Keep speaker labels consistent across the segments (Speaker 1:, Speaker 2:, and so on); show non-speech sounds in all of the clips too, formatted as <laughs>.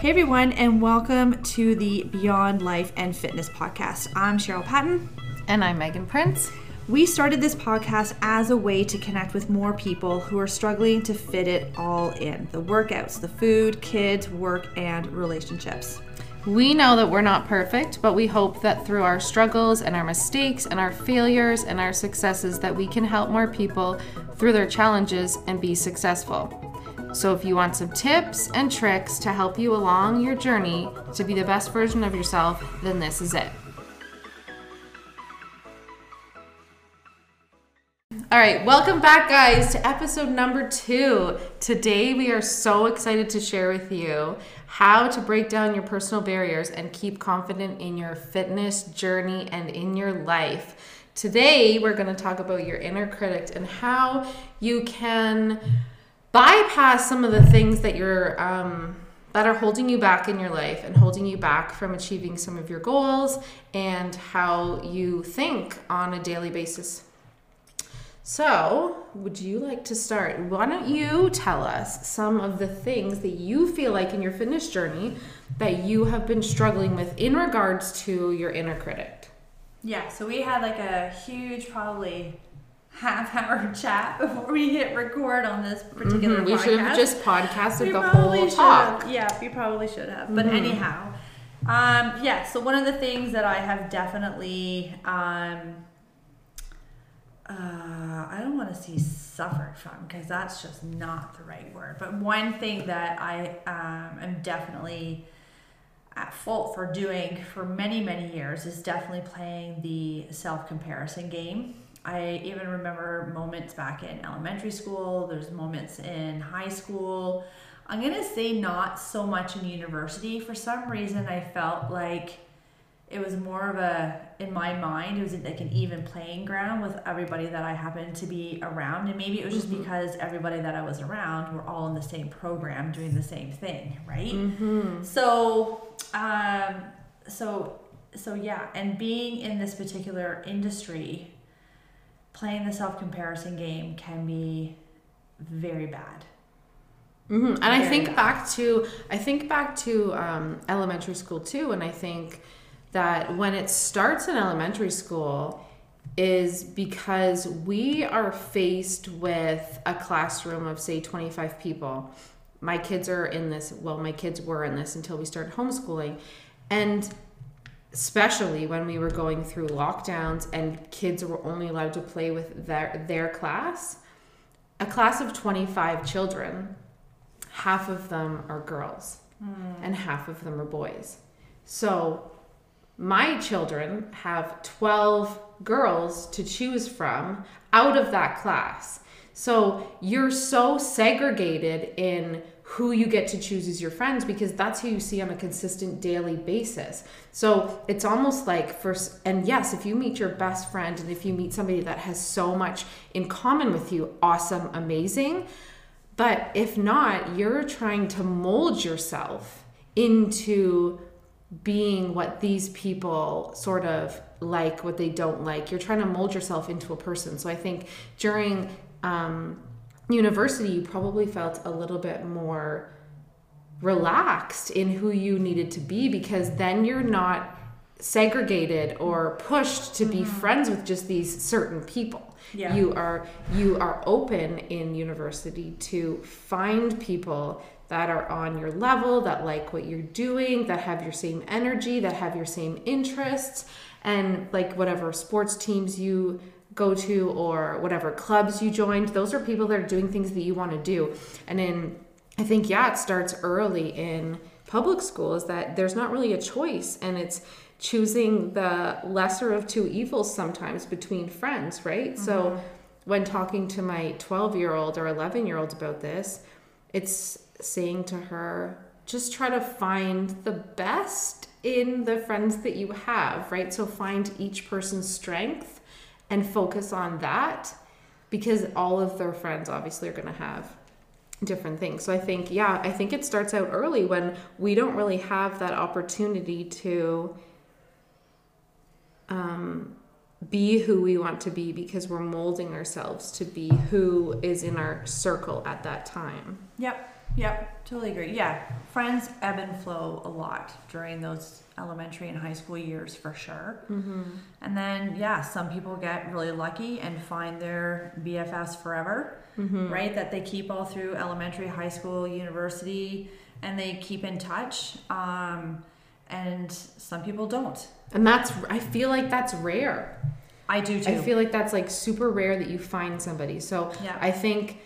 Speaker 1: Hey everyone, and welcome to the Beyond Life and Fitness podcast. I'm Cheryl Patton.
Speaker 2: And I'm Meaghan Prince.
Speaker 1: We started this podcast as a way to connect with more people who are struggling to fit it all in the workouts, the food, kids, work, and relationships.
Speaker 2: We know that we're not perfect, but we hope that through our struggles and our mistakes and our failures and our successes that we can help more people through their challenges and be successful. So if you want some tips and tricks to help you along your journey to be the best version of yourself, then this is it. All right, welcome back, guys, to episode number two. Today, we are so excited to share with you how to break down your personal barriers and keep confident in your fitness journey and in your life. Today, we're going to talk about your inner critic and how you can bypass some of the things that you're um, that are holding you back in your life and holding you back from achieving some of your goals and how you think on a daily basis. So, would you like to start? Why don't you tell us some of the things that you feel like in your fitness journey that you have been struggling with in regards to your inner critic?
Speaker 1: Yeah, so we had like a huge, probably half hour chat before we hit record on this particular
Speaker 2: Mhm, We
Speaker 1: podcast.
Speaker 2: should have just podcasted
Speaker 1: We
Speaker 2: the whole talk.
Speaker 1: have. Yeah, we probably should have. But
Speaker 2: Mhm.
Speaker 1: anyhow, um, yeah. So one of the things that I have definitely, um, uh, I don't want to say suffered from because that's just not the right word. But one thing that I um, am definitely at fault for doing for many many years is definitely playing the self comparison game. I even remember moments back in elementary school. There's moments in high school. I'm gonna say not so much in university. For some reason, I felt like it was more of a in my mind. It was like an even playing ground with everybody that I happened to be around, and maybe it was just
Speaker 2: Mhm.
Speaker 1: because everybody that I was around were all in the same program doing the same thing, right?
Speaker 2: Mm-hmm.
Speaker 1: So, um, so, so yeah, and being in this particular industry, playing the self comparison game can be very bad.
Speaker 2: hmm And I think
Speaker 1: bad.
Speaker 2: back to I think back to um, elementary school too, and I think that when it starts in elementary school is because we are faced with a classroom of say 25 people. My kids are in this, well, my kids were in this until we started homeschooling. And especially when we were going through lockdowns and kids were only allowed to play with their their class, a class of 25 children half of them are girls hmm. and half of them are boys. So my children have 12 girls to choose from out of that class. So you're so segregated in who you get to choose as your friends because that's who you see on a consistent daily basis. So it's almost like first and yes, if you meet your best friend and if you meet somebody that has so much in common with you, awesome, amazing. But if not, you're trying to mold yourself into being what these people sort of like, what they don't like. You're trying to mold yourself into a person. So I think during um, university, you probably felt a little bit more relaxed in who you needed to be because then you're not segregated or pushed to be mm-hmm. friends with just these certain people
Speaker 1: Yeah.
Speaker 2: you are you are open in university to find people that are on your level that like what you're doing that have your same energy that have your same interests and like whatever sports teams you go to or whatever clubs you joined those are people that are doing things that you want to do. And in i think yeah it starts early in public school is that there's not really a choice and it's choosing the lesser of two evils sometimes between friends right? So mm-hmm. when talking to my 12 year old or 11 year old about this it's saying to her just try to find the best in the friends that you have right? So find each person's strength and focus on that because all of their friends obviously are going to have different things. So I think, yeah, I think it starts out early when we don't really have that opportunity to um, be who we want to be because we're molding ourselves to be who is in our circle at that time.
Speaker 1: Yep. Yep, totally agree. Yeah, friends ebb and flow a lot during those elementary and high school years for sure.
Speaker 2: Mm-hmm.
Speaker 1: And then, yeah, some people get really lucky and find their BFFs forever,
Speaker 2: Mm-hmm.
Speaker 1: right? That they keep all through elementary, high school, university, and they keep in touch. Um, and some people don't.
Speaker 2: And that's I feel like that's rare.
Speaker 1: I do too.
Speaker 2: I feel like that's like super rare that you find somebody. So
Speaker 1: Yeah.
Speaker 2: I think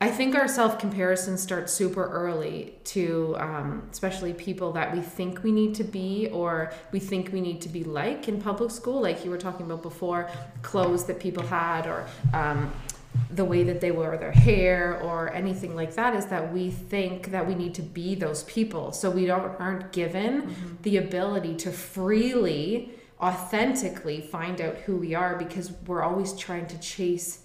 Speaker 2: I think our self comparison starts super early to um, especially people that we think we need to be or we think we need to be like in public school, like you were talking about before, clothes that people had or um, the way that they wore their hair or anything like that is that we think that we need to be those people. So we don't aren't given the ability to freely authentically find out who we are because we're always trying to chase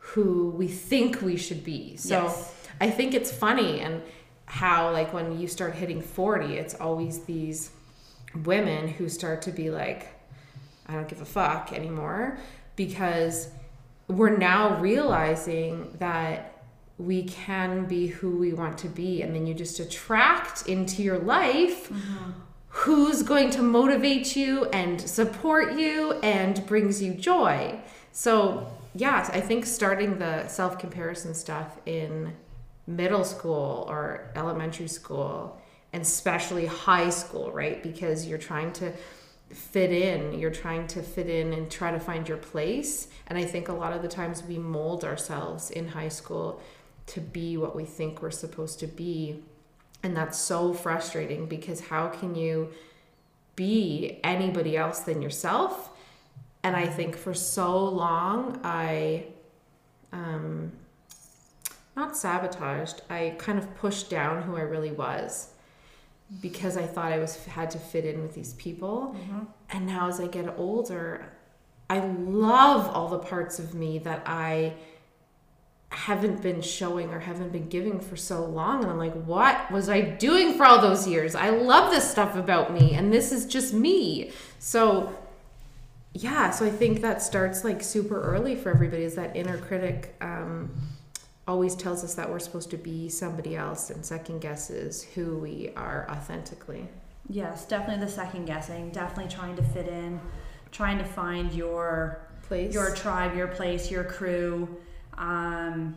Speaker 2: who we think we should be. So
Speaker 1: Yes.
Speaker 2: i think it's funny and how like when you start hitting 40 it's always these women who start to be like i don't give a fuck anymore because we're now realizing that we can be who we want to be and then you just attract into your life mm-hmm. who's going to motivate you and support you and brings you joy. So yes i think starting the self-comparison stuff in middle school or elementary school and especially high school right? Because you're trying to fit in you're trying to fit in and try to find your place. And i think a lot of the times we mold ourselves in high school to be what we think we're supposed to be. And that's so frustrating because how can you be anybody else than yourself and i think for so long i um not sabotaged i kind of pushed down who i really was because I thought I was had to fit in with these people. And now as I get older, I love all the parts of me that I haven't been showing or haven't been giving for so long and I'm like, what was I doing for all those years? I love this stuff about me and this is just me. So yeah, so I think that starts like super early for everybody is that inner critic um always tells us that we're supposed to be somebody else and second guesses who we are authentically.
Speaker 1: Yes, definitely the second guessing, definitely trying to fit in, trying to find your
Speaker 2: Place.
Speaker 1: your tribe, your place, your crew. Um,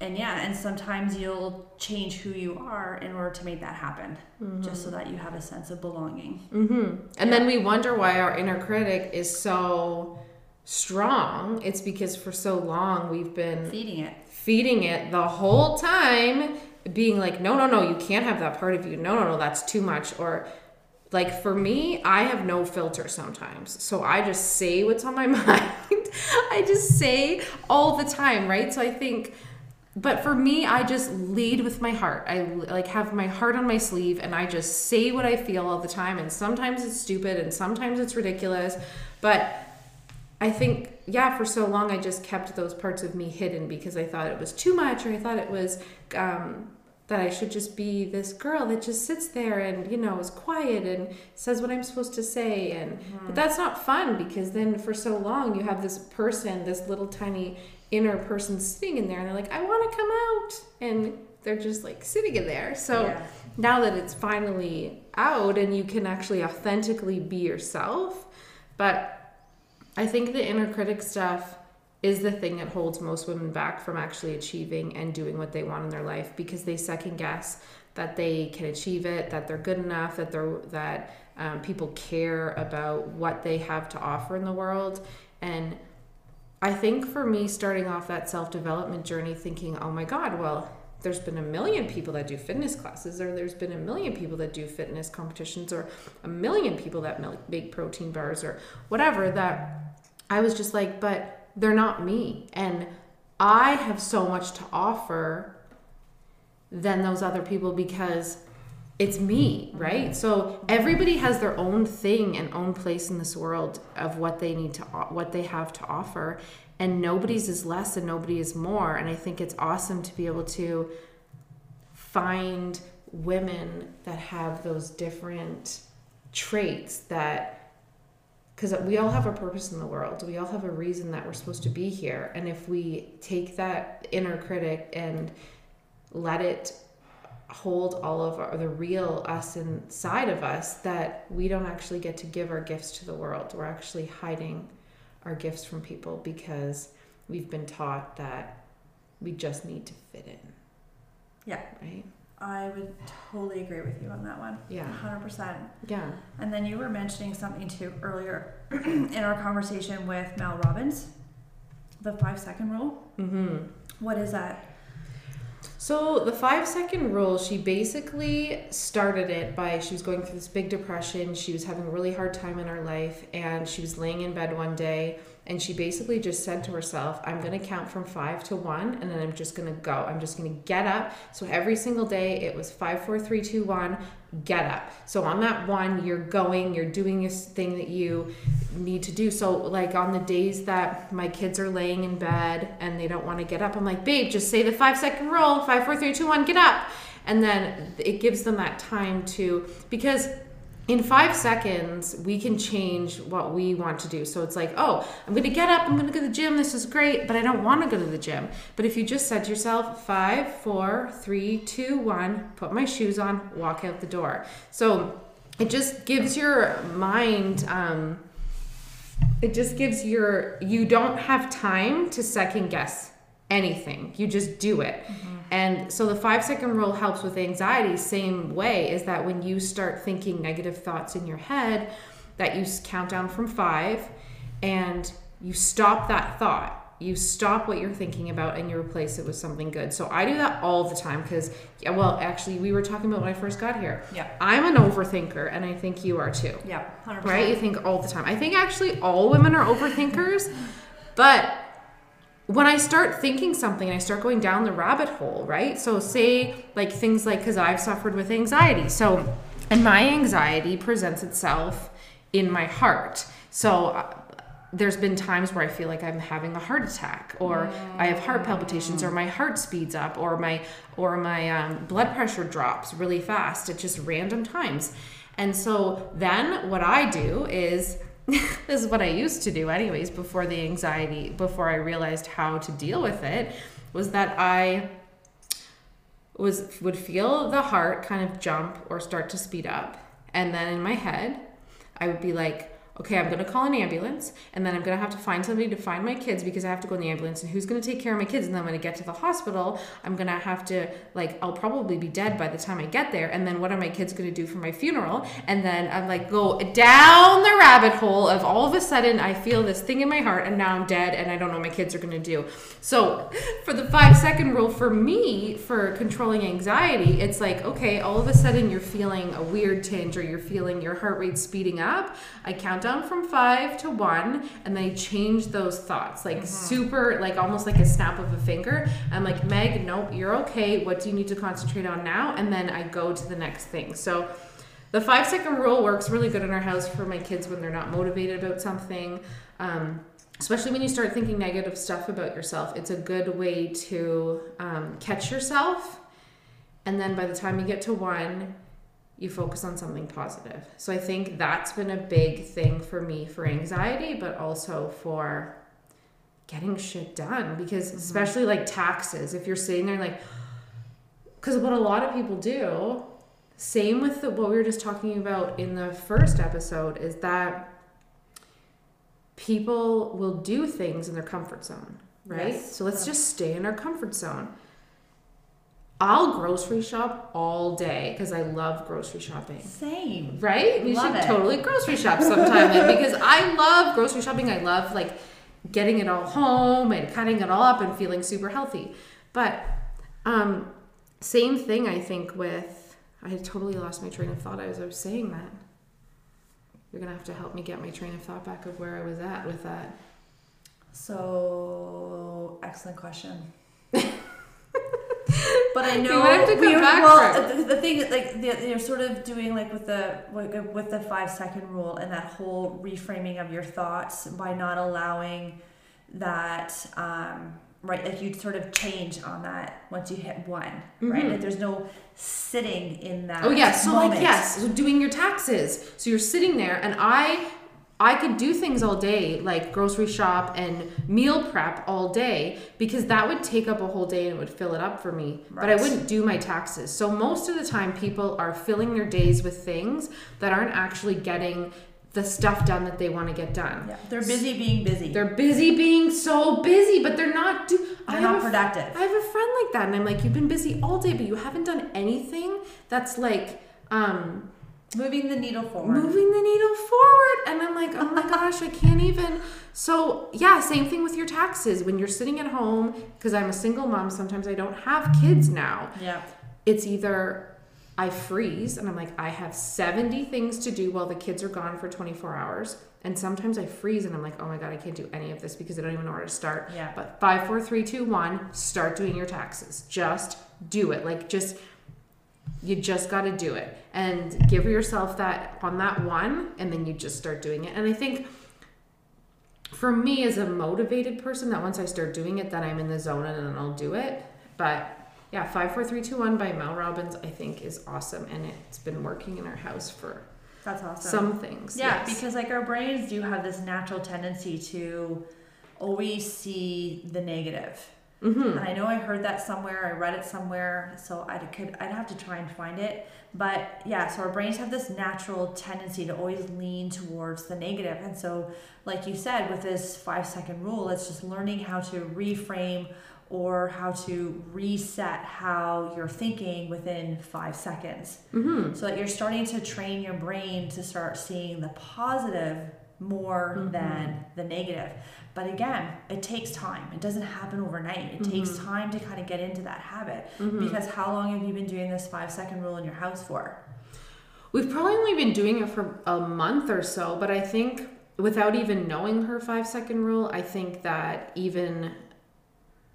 Speaker 1: and yeah, and sometimes you'll change who you are in order to make that happen, just so that you have a sense of belonging.
Speaker 2: hmm And then we wonder why our inner critic is so strong. It's because for so long we've been
Speaker 1: Feeding it.
Speaker 2: feeding it the whole time, being like, no, no, no, you can't have that part of you. No, no, no, that's too much. Or like for me, I have no filter sometimes. So I just say what's on my <laughs> mind. I just say all the time, right? So I think but for me i just lead with my heart. I like have my heart on my sleeve and i just say what i feel all the time. And sometimes it's stupid and sometimes it's ridiculous but i think yeah for so long i just kept those parts of me hidden because i thought it was too much or i thought it was um, that i should just be this girl that just sits there and you know is quiet and says what i'm supposed to say. And but that's not fun because then for so long you have this person this little tiny inner person sitting in there and they're like, I want to come out. And they're just like sitting in there. So
Speaker 1: Yeah.
Speaker 2: now that it's finally out and you can actually authentically be yourself, but I think the inner critic stuff is the thing that holds most women back from actually achieving and doing what they want in their life because they second guess that they can achieve it, that they're good enough, that they're that um, people care about what they have to offer in the world, and I think for me, starting off that self development journey, thinking, oh my God, well, there's been a million people that do fitness classes, or there's been a million people that do fitness competitions, or a million people that make protein bars, or whatever, that I was just like, but they're not me. And I have so much to offer than those other people because it's me, right? So everybody has their own thing and own place in this world of what they need to what they have to offer and nobody's is less and nobody is more and I think it's awesome to be able to find women that have those different traits that because we all have a purpose in the world. We all have a reason that we're supposed to be here. And if we take that inner critic and let it hold all of our, the real us inside of us that we don't actually get to give our gifts to the world. We're actually hiding our gifts from people because we've been taught that we just need to fit in.
Speaker 1: Yeah.
Speaker 2: Right?
Speaker 1: I would totally agree with you on that one.
Speaker 2: Yeah.
Speaker 1: 100%.
Speaker 2: Yeah.
Speaker 1: And then you were mentioning something too earlier <clears throat> in our conversation with Mel Robbins, the five second rule.
Speaker 2: Mm-hmm.
Speaker 1: What is that?
Speaker 2: So the five second rule, she basically started it by she was going through this big depression. She was having a really hard time in her life, and she was laying in bed one day, and she basically just said to herself, "I'm going to count from five to one, and then I'm just going to go. I'm just going to get up." So every single day, it was five, four, three, two, one. Get up. So on that one, you're going. You're doing this thing that you need to do. So like on the days that my kids are laying in bed and they don't want to get up, I'm like, babe, just say the five second rule, five, four, three, two, one, get up. And then it gives them that time to because in five seconds we can change what we want to do. So it's like oh i'm gonna get up i'm gonna go to the gym this is great but i don't want to go to the gym. But if you just said to yourself five four three two one put my shoes on walk out the door. So it just gives your mind um, it just gives your you don't have time to second guess anything. You just do it and so the five second rule helps with anxiety same way is that when you start thinking negative thoughts in your head that you count down from five and you stop that thought you stop what you're thinking about and you replace it with something good so i do that all the time because yeah, well actually we were talking about when i first got here
Speaker 1: Yeah.
Speaker 2: i'm an overthinker and i think you are too
Speaker 1: Yeah, 100%.
Speaker 2: right? You think all the time. I think actually all women are overthinkers, but when I start thinking something and I start going down the rabbit hole, right? So, say like things like, because I've suffered with anxiety. So, and my anxiety presents itself in my heart. So, uh, there's been times where I feel like I'm having a heart attack, or I have heart palpitations, or my heart speeds up, or my or my um, blood pressure drops really fast at just random times. And so then what I do is <laughs> this is what I used to do anyways before the anxiety, before I realized how to deal with it, was that I was would feel the heart kind of jump or start to speed up. And then in my head, I would be like, okay, I'm gonna call an ambulance, and then I'm gonna have to find somebody to find my kids because I have to go in the ambulance, and who's gonna take care of my kids? And then when I get to the hospital, I'm gonna have to like I'll probably be dead by the time I get there, and then what are my kids gonna do for my funeral? And then I'm like go down the rabbit hole of all of a sudden I feel this thing in my heart, and now I'm dead, and I don't know what my kids are gonna do. So <laughs> for the five second rule for me for controlling anxiety, it's like okay, all of a sudden you're feeling a weird tinge, or you're feeling your heart rate speeding up. I count down from five to one, and then I change those thoughts, like super, like almost like a snap of a finger. I'm like, Meg, nope, you're okay. What do you need to concentrate on now? And then I go to the next thing. So the five second rule works really good in our house for my kids when they're not motivated about something. Um, especially when you start thinking negative stuff about yourself, it's a good way to um, catch yourself. And then by the time you get to one, you focus on something positive. So I think that's been a big thing for me for anxiety, but also for getting shit done because mm-hmm. especially like taxes, if you're sitting there like <gasps> cuz what a lot of people do, same with the, what we were just talking about in the first episode is that people will do things in their comfort zone, right?
Speaker 1: Yes.
Speaker 2: So let's just stay in our comfort zone. I'll grocery shop all day because I love grocery shopping.
Speaker 1: Same.
Speaker 2: Right? We
Speaker 1: Love
Speaker 2: should
Speaker 1: it.
Speaker 2: totally grocery shop sometime because I love grocery shopping. I love like getting it all home and cutting it all up and feeling super healthy. But um same thing I think with I had totally lost my train of thought as I was saying that. You're gonna have to help me get my train of thought back of where I was at with that.
Speaker 1: So, excellent question. <laughs> but I <laughs> know
Speaker 2: might have to come
Speaker 1: we were-
Speaker 2: back
Speaker 1: well, the, the thing, like the, you're sort of doing like with the like, with the five second rule and that whole reframing of your thoughts by not allowing that um, right like you sort of change on that once you hit one right
Speaker 2: Mhm.
Speaker 1: like there's no sitting in that
Speaker 2: Oh yes, so
Speaker 1: moment.
Speaker 2: like yes, so doing your taxes. So you're sitting there, and I I could do things all day, like grocery shop and meal prep all day, because that would take up a whole day and it would fill it up for me. But I wouldn't do my taxes. So most of the time, people are filling their days with things that aren't actually getting the stuff done that they want to get done.
Speaker 1: Yeah, they're busy being busy.
Speaker 2: They're busy being so busy, but they're not do. I
Speaker 1: They're
Speaker 2: have
Speaker 1: not productive.
Speaker 2: I have a friend like that, and I'm like, you've been busy all day, but you haven't done anything that's like um,
Speaker 1: Moving the needle forward.
Speaker 2: moving the needle forward. And I'm like, oh my <laughs> gosh, I can't even. So yeah, same thing with your taxes. When you're sitting at home, because I'm a single mom, sometimes I don't have kids now.
Speaker 1: Yeah.
Speaker 2: It's either I freeze and I'm like, I have 70 things to do while the kids are gone for 24 hours. And sometimes I freeze and I'm like, oh my God, I can't do any of this because I don't even know where to start.
Speaker 1: Yeah.
Speaker 2: But five, four, three, two, one, start doing your taxes. Just do it. Like, just, you just got to do it and give yourself that on that one, and then you just start doing it. And I think for me, as a motivated person, that once I start doing it, then I'm in the zone and then I'll do it. But yeah, five, four, three, two, one by Mel Robbins, I think is awesome, and it's been working in our house for
Speaker 1: That's awesome.
Speaker 2: some things.
Speaker 1: Yeah,
Speaker 2: yes.
Speaker 1: because like our brains do have this natural tendency to always see the negative.
Speaker 2: Mhm.
Speaker 1: And I know I heard that somewhere, I read it somewhere, so I could I'd have to try and find it. But yeah, so our brains have this natural tendency to always lean towards the negative. And so like you said with this 5 second rule, it's just learning how to reframe or how to reset how you're thinking within 5 seconds
Speaker 2: Mhm.
Speaker 1: so that you're starting to train your brain to start seeing the positive more
Speaker 2: Mhm.
Speaker 1: than the negative. But again, it takes time. It doesn't happen overnight. It takes
Speaker 2: Mhm.
Speaker 1: time to kind of get into that habit.
Speaker 2: Mhm.
Speaker 1: Because how long have you been doing this five second rule in your house for?
Speaker 2: We've probably only been doing it for a month or so, but I think without even knowing her five second rule, I think that even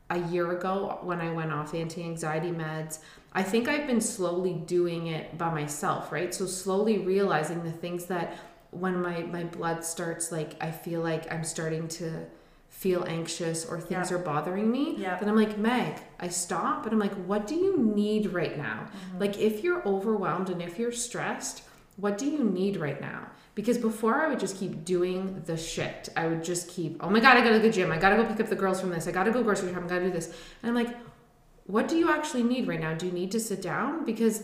Speaker 2: a year ago when I went off anti anxiety meds, I think I've been slowly doing it by myself, right? So slowly realizing the things that when my, my blood starts, like I feel like I'm starting to feel anxious or things
Speaker 1: Yeah.
Speaker 2: are bothering me,
Speaker 1: Yeah.
Speaker 2: then I'm like, Meg, I stop and I'm like, what do you need right now?
Speaker 1: Mm-hmm.
Speaker 2: Like, if you're overwhelmed and if you're stressed, what do you need right now? Because before I would just keep doing the shit. I would just keep, oh my God, I gotta go to the gym. I gotta go pick up the girls from this. I gotta go grocery shopping. I gotta do this. And I'm like, what do you actually need right now? Do you need to sit down? Because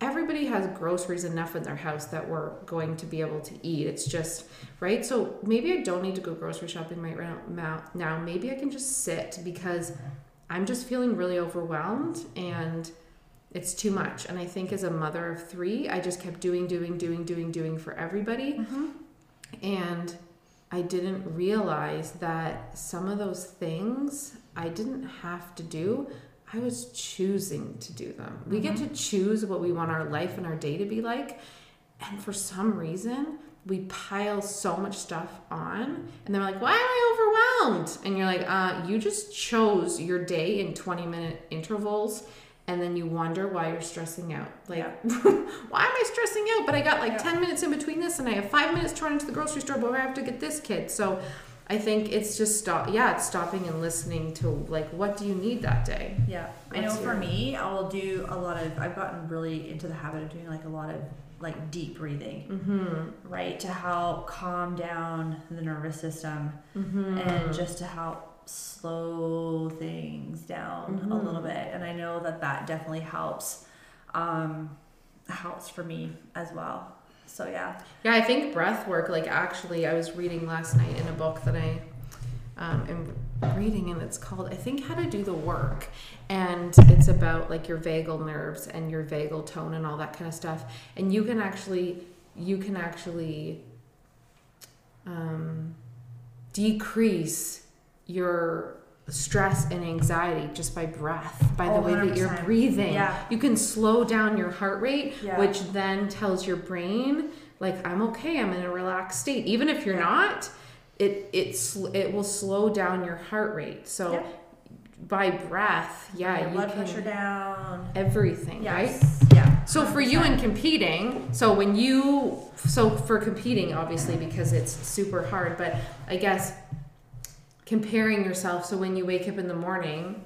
Speaker 2: everybody has groceries enough in their house that we're going to be able to eat. It's just, right? So maybe I don't need to go grocery shopping right now. Now, maybe I can just sit because I'm just feeling really overwhelmed and it's too much. And I think as a mother of three, I just kept doing, doing, doing, doing, doing for everybody. Mm-hmm. And I didn't realize that some of those things I didn't have to do. I was choosing to do them. We get to choose what we want our life and our day to be like. And for some reason, we pile so much stuff on, and they're like, Why am I overwhelmed? And you're like, uh, You just chose your day in 20 minute intervals, and then you wonder why you're stressing out. Like, <laughs> why am I stressing out? But I got like
Speaker 1: Yeah.
Speaker 2: 10 minutes in between this, and I have five minutes to run into the grocery store, but I have to get this kid. So I think it's just stop. Yeah, it's stopping and listening to like, what do you need that day?
Speaker 1: Yeah, I know
Speaker 2: What's
Speaker 1: for me, I'll do a lot of. I've gotten really into the habit of doing like a lot of like deep breathing,
Speaker 2: Mm-hmm.
Speaker 1: right, to help calm down the nervous system
Speaker 2: Mm-hmm.
Speaker 1: and just to help slow things down a
Speaker 2: Mhm.
Speaker 1: little bit. And I know that that definitely helps. Um, helps for me as well. So yeah,
Speaker 2: Yeah, I think breath work, like actually, I was reading last night in a book that I um, am reading, and it's called, I think, How to Do the Work. And it's about like your vagal nerves and your vagal tone and all that kind of stuff. And you can actually, you can actually um, decrease your stress and anxiety just by breath, by the
Speaker 1: Oh,
Speaker 2: way that you're breathing.
Speaker 1: Yeah.
Speaker 2: You can slow down your heart rate,
Speaker 1: Yeah.
Speaker 2: which then tells your brain like I'm okay, I'm in a relaxed state. Even if you're
Speaker 1: Yeah.
Speaker 2: not, it it it will slow down your heart rate. So by breath, yeah,
Speaker 1: Your
Speaker 2: you
Speaker 1: blood
Speaker 2: can
Speaker 1: pressure down.
Speaker 2: everything, right?
Speaker 1: Yeah.
Speaker 2: So for you in competing, so when you so for competing obviously because it's super hard, but I guess comparing yourself so when you wake up in the morning,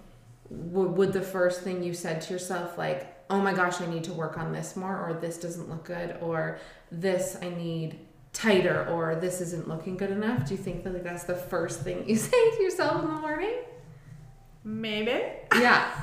Speaker 2: would, would the first thing you said to yourself like, "Oh my gosh, I need to work on this more or this doesn't look good or this I need tighter or this isn't looking good enough? Do you think that like that's the first thing you <laughs> say to yourself in the morning?
Speaker 1: Maybe.
Speaker 2: Yeah.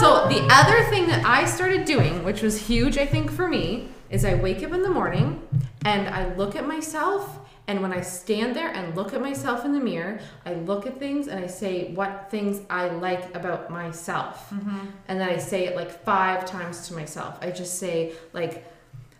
Speaker 2: so the other thing that I started doing, which was huge, I think, for me, is I wake up in the morning and I look at myself. And when I stand there and look at myself in the mirror, I look at things and I say what things I like about myself. Mm-hmm. And then I say it like five times to myself. I just say, like,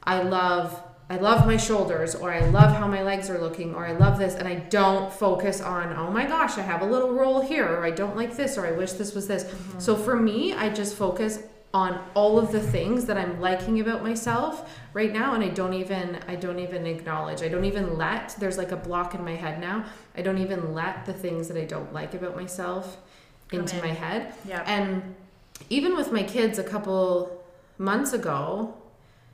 Speaker 2: I love I love my shoulders or I love how my legs are looking or I love this and I don't focus on oh my gosh I have a little roll here or I don't like this or I wish this was this. Mm-hmm. So for me I just focus on all of the things that I'm liking about myself right now and I don't even I don't even acknowledge. I don't even let there's like a block in my head now. I don't even let the things that I don't like about myself
Speaker 1: Come
Speaker 2: into
Speaker 1: in.
Speaker 2: my head.
Speaker 1: Yeah.
Speaker 2: And even with my kids a couple months ago,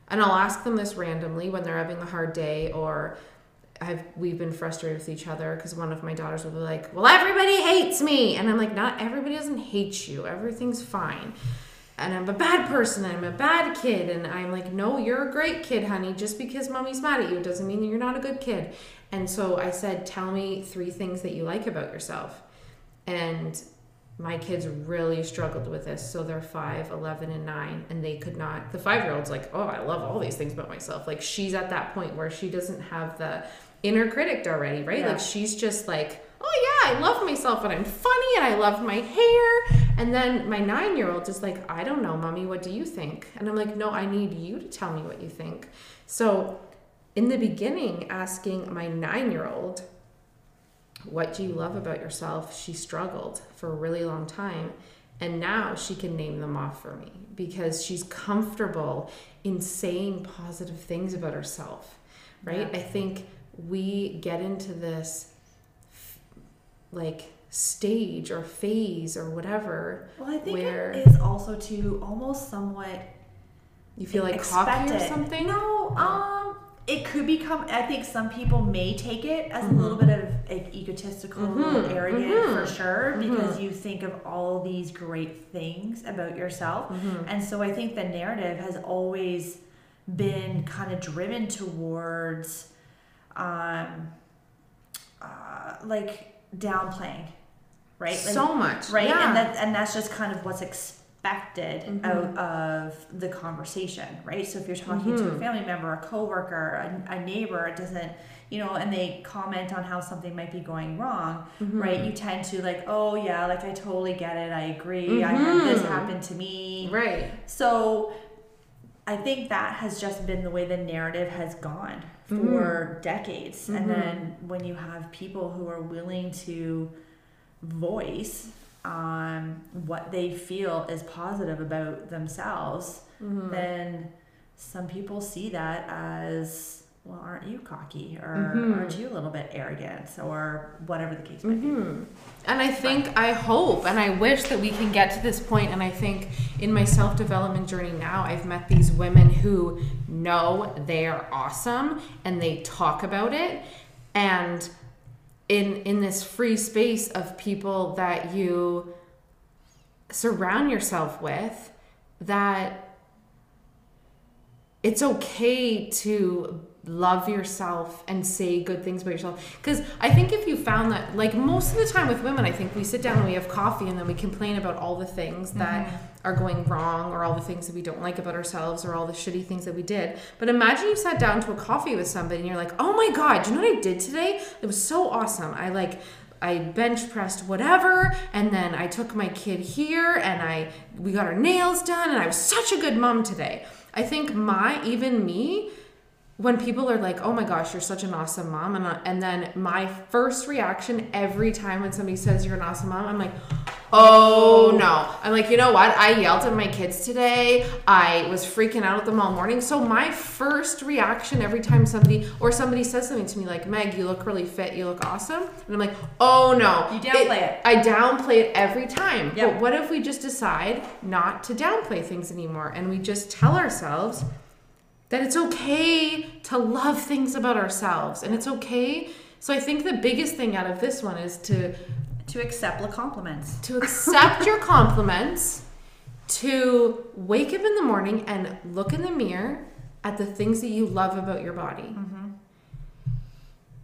Speaker 2: and I'll ask them this randomly when they're having a hard day or I've we've been frustrated with each other because one of my daughters will be like, "Well, everybody hates me," and I'm like, "Not everybody doesn't hate you. Everything's fine." And I'm a bad person. I'm a bad kid, and I'm like, "No, you're a great kid, honey. Just because mommy's mad at you doesn't mean that you're not a good kid." And so I said, "Tell me three things that you like about yourself." And my kids really struggled with this so they're 5 11 and 9 and they could not the five year old's like oh i love all these things about myself like she's at that point where she doesn't have the inner critic already right
Speaker 1: Yeah.
Speaker 2: like she's just like oh yeah i love myself and i'm funny and i love my hair and then my nine year old is like i don't know mommy what do you think and i'm like no i need you to tell me what you think so in the beginning asking my nine year old what do you love about yourself? She struggled for a really long time. And now she can name them off for me because she's comfortable in saying positive things about herself, right?
Speaker 1: Yeah.
Speaker 2: I think we get into this like stage or phase or whatever
Speaker 1: Well, I think
Speaker 2: Where-
Speaker 1: it is also to almost somewhat
Speaker 2: you feel like cocky or something.
Speaker 1: No, um, it could become. I think some people may take it as
Speaker 2: Mhm.
Speaker 1: a little bit of like, egotistical,
Speaker 2: Mhm,
Speaker 1: arrogant
Speaker 2: mhm,
Speaker 1: for sure, because
Speaker 2: mhm.
Speaker 1: you think of all these great things about yourself,
Speaker 2: Mhm.
Speaker 1: and so I think the narrative has always been kind of driven towards, um, uh, like downplaying, right?
Speaker 2: So much,
Speaker 1: right
Speaker 2: Yeah.
Speaker 1: and that and that's just kind of what's expected
Speaker 2: Mhm.
Speaker 1: out of the conversation right so if you're talking to a
Speaker 2: Mhm.
Speaker 1: family member a coworker a, a neighbor it doesn't you know and they comment on how something might be going wrong
Speaker 2: Mhm.
Speaker 1: right you tend to like oh yeah like i totally get it i agree i had this
Speaker 2: Mhm.
Speaker 1: happen to me
Speaker 2: right.
Speaker 1: so I think that has just been the way the narrative has gone for
Speaker 2: Mhm.
Speaker 1: decades. And then when you have people who are willing to voice um, what they feel is positive about themselves,
Speaker 2: Mhm.
Speaker 1: then some people see that as, well, aren't you cocky? Or
Speaker 2: Mhm.
Speaker 1: aren't you a little bit arrogant? Or whatever the case might be.
Speaker 2: hmm And I think, I hope, and I wish that we can get to this point. And I think in my self development journey now, I've met these women who know they are awesome and they talk about it. And in in this free space of people that you surround yourself with, that it's okay to love yourself and say good things about yourself. Because i think if you found that like most of the time with women i think we sit down and we have coffee and then we complain about all the things that mm-hmm. are going wrong or all the things that we don't like about ourselves or all the shitty things that we did. But imagine you sat down to a coffee with somebody and you're like oh my god do you know what i did today? It was so awesome. I like I bench pressed whatever and then I took my kid here and I we got our nails done and I was such a good mom today. I think my even me when people are like, "Oh my gosh, you're such an awesome mom," and, and then my first reaction every time when somebody says you're an awesome mom, I'm like, "Oh no!" I'm like, you know what? I yelled at my kids today. I was freaking out at them all morning. So my first reaction every time somebody or somebody says something to me like, "Meg, you look really fit. You look awesome," and I'm like, "Oh no!"
Speaker 1: You downplay it.
Speaker 2: I downplay it every time.
Speaker 1: Yep.
Speaker 2: But what if we just decide not to downplay things anymore and we just tell ourselves that it's okay to love things about ourselves and it's okay. So I think the biggest thing out of this one is to
Speaker 1: To accept the compliments.
Speaker 2: to accept your compliments, to wake up in the morning and look in the mirror at the things that you love about your body. Mm-hmm.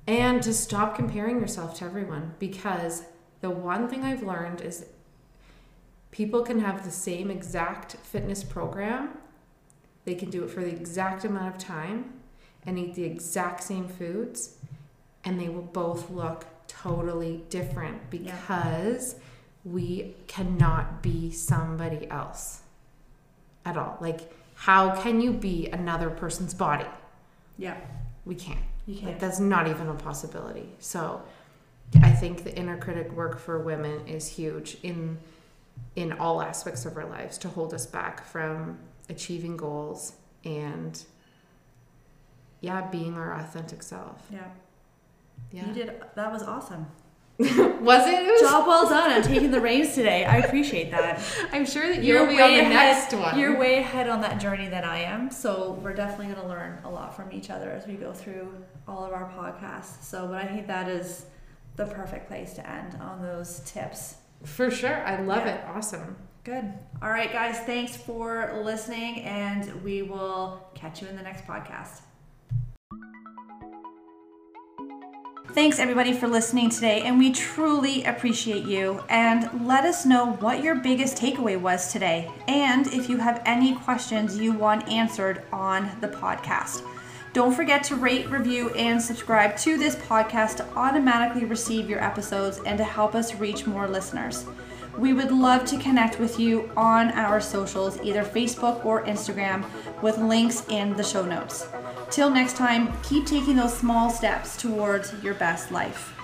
Speaker 2: And to stop comparing yourself to everyone because the one thing I've learned is people can have the same exact fitness program. They can do it for the exact amount of time and eat the exact same foods and they will both look totally different because we cannot be somebody else at all. Like how can you be another person's body?
Speaker 1: Yeah.
Speaker 2: We can't.
Speaker 1: You
Speaker 2: Like
Speaker 1: can't.
Speaker 2: that's not even a possibility. So I think the inner critic work for women is huge in in all aspects of our lives to hold us back from achieving goals and yeah, being our authentic self.
Speaker 1: Yeah.
Speaker 2: Yeah.
Speaker 1: You did. That was awesome. <laughs>
Speaker 2: Was it? it was,
Speaker 1: Job well done. I'm taking the reins today. I appreciate that. <laughs>
Speaker 2: I'm sure that you'll be on the
Speaker 1: ahead,
Speaker 2: next one.
Speaker 1: You're way ahead on that journey than I am. So we're definitely going to learn a lot from each other as we go through all of our podcasts. So, but I think that is the perfect place to end on those tips.
Speaker 2: For sure. I love
Speaker 1: Yeah.
Speaker 2: it. Awesome.
Speaker 1: Good. All right, guys. Thanks for listening, and we will catch you in the next podcast. Thanks everybody for listening today, and we truly appreciate you. And let us know what your biggest takeaway was today, and if you have any questions you want answered on the podcast. Don't forget to rate, review, and subscribe to this podcast to automatically receive your episodes and to help us reach more listeners. We would love to connect with you on our socials, either Facebook or Instagram, with links in the show notes. Till next time, keep taking those small steps towards your best life.